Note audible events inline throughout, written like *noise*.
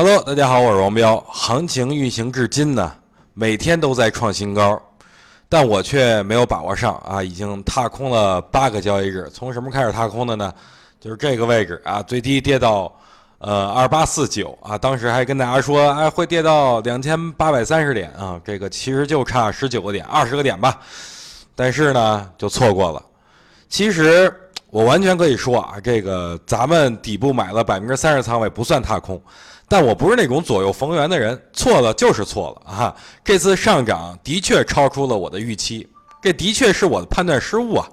Hello，大家好，我是王彪。行情运行至今呢，每天都在创新高，但我却没有把握上啊，已经踏空了八个交易日。从什么开始踏空的呢？就是这个位置啊，最低跌到呃二八四九啊，当时还跟大家说，哎，会跌到两千八百三十点啊，这个其实就差十九个点、二十个点吧，但是呢，就错过了。其实我完全可以说啊，这个咱们底部买了百分之三十仓位不算踏空，但我不是那种左右逢源的人，错了就是错了啊。这次上涨的确超出了我的预期，这的确是我的判断失误啊，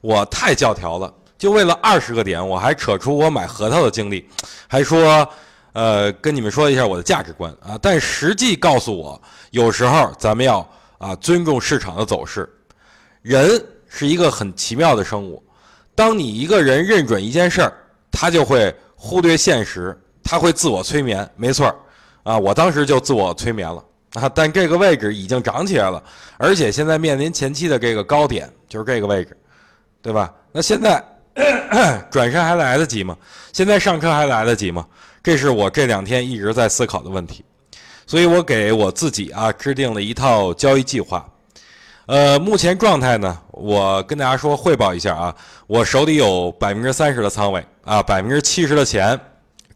我太教条了，就为了二十个点，我还扯出我买核桃的经历，还说，呃，跟你们说一下我的价值观啊，但实际告诉我，有时候咱们要啊尊重市场的走势，人。是一个很奇妙的生物，当你一个人认准一件事儿，他就会忽略现实，他会自我催眠。没错儿，啊，我当时就自我催眠了啊。但这个位置已经涨起来了，而且现在面临前期的这个高点，就是这个位置，对吧？那现在 *coughs* 转身还来得及吗？现在上车还来得及吗？这是我这两天一直在思考的问题，所以我给我自己啊制定了一套交易计划。呃，目前状态呢，我跟大家说汇报一下啊，我手里有百分之三十的仓位啊，百分之七十的钱，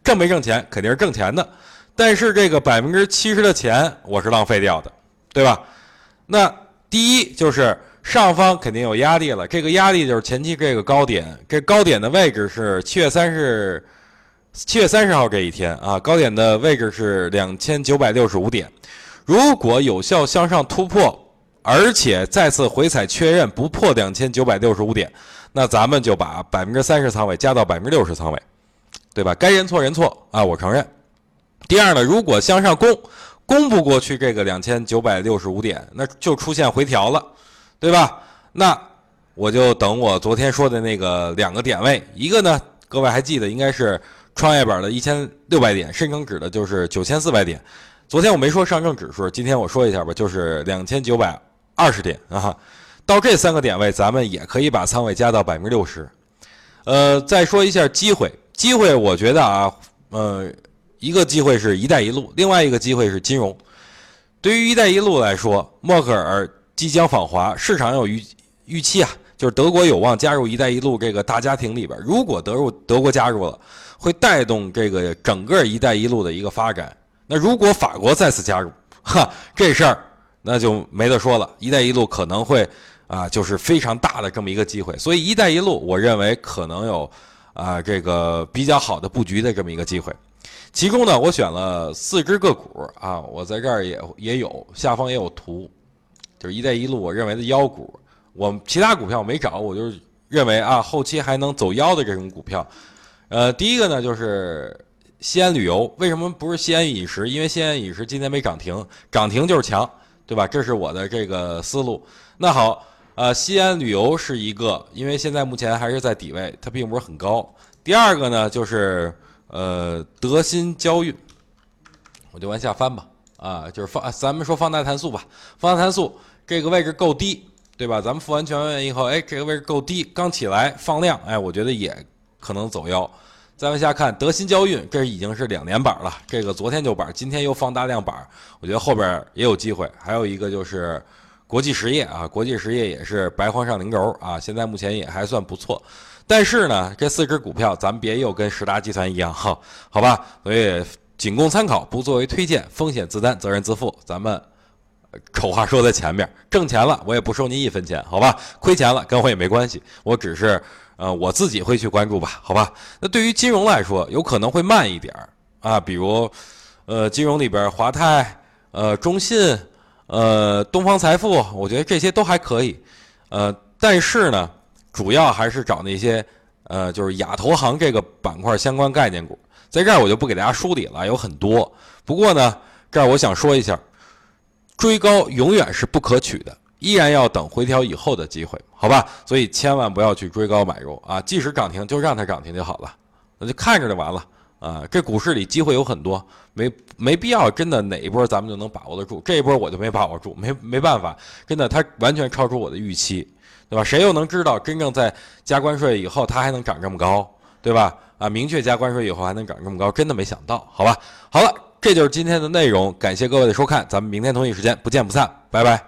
挣没挣钱肯定是挣钱的，但是这个百分之七十的钱我是浪费掉的，对吧？那第一就是上方肯定有压力了，这个压力就是前期这个高点，这高点的位置是七月三十，七月三十号这一天啊，高点的位置是两千九百六十五点，如果有效向上突破。而且再次回踩确认不破两千九百六十五点，那咱们就把百分之三十仓位加到百分之六十仓位，对吧？该认错认错啊，我承认。第二呢，如果向上攻，攻不过去这个两千九百六十五点，那就出现回调了，对吧？那我就等我昨天说的那个两个点位，一个呢，各位还记得应该是创业板的一千六百点，深成指的就是九千四百点。昨天我没说上证指数，今天我说一下吧，就是两千九百。二十点啊，到这三个点位，咱们也可以把仓位加到百分之六十。呃，再说一下机会，机会我觉得啊，呃，一个机会是一带一路，另外一个机会是金融。对于一带一路来说，默克尔即将访华，市场有预预期啊，就是德国有望加入一带一路这个大家庭里边。如果德入德国加入了，会带动这个整个一带一路的一个发展。那如果法国再次加入，哈，这事儿。那就没得说了，一带一路可能会啊，就是非常大的这么一个机会，所以一带一路我认为可能有啊这个比较好的布局的这么一个机会。其中呢，我选了四只个股啊，我在这儿也也有，下方也有图，就是一带一路我认为的妖股。我其他股票没找，我就认为啊，后期还能走妖的这种股票。呃，第一个呢就是西安旅游，为什么不是西安饮食？因为西安饮食今天没涨停，涨停就是强。对吧？这是我的这个思路。那好，呃，西安旅游是一个，因为现在目前还是在底位，它并不是很高。第二个呢，就是呃，德新交运，我就往下翻吧。啊，就是放，咱们说放大碳素吧。放大碳素这个位置够低，对吧？咱们付完全文以后，哎，这个位置够低，刚起来放量，哎，我觉得也可能走腰。再往下看，德新交运，这已经是两年板了。这个昨天就板，今天又放大量板，我觉得后边也有机会。还有一个就是国际实业啊，国际实业也是白黄上零轴啊，现在目前也还算不错。但是呢，这四只股票咱们别又跟十达集团一样哈，好吧？所以仅供参考，不作为推荐，风险自担，责任自负。咱们丑话说在前面，挣钱了我也不收您一分钱，好吧？亏钱了跟我也没关系，我只是。呃，我自己会去关注吧，好吧？那对于金融来说，有可能会慢一点儿啊，比如，呃，金融里边华泰、呃，中信、呃，东方财富，我觉得这些都还可以，呃，但是呢，主要还是找那些，呃，就是亚投行这个板块相关概念股，在这儿我就不给大家梳理了，有很多。不过呢，这儿我想说一下，追高永远是不可取的。依然要等回调以后的机会，好吧？所以千万不要去追高买入啊！即使涨停，就让它涨停就好了，那就看着就完了啊！这股市里机会有很多，没没必要真的哪一波咱们就能把握得住，这一波我就没把握住，没没办法，真的它完全超出我的预期，对吧？谁又能知道真正在加关税以后它还能涨这么高，对吧？啊，明确加关税以后还能涨这么高，真的没想到，好吧？好了。这就是今天的内容，感谢各位的收看，咱们明天同一时间不见不散，拜拜。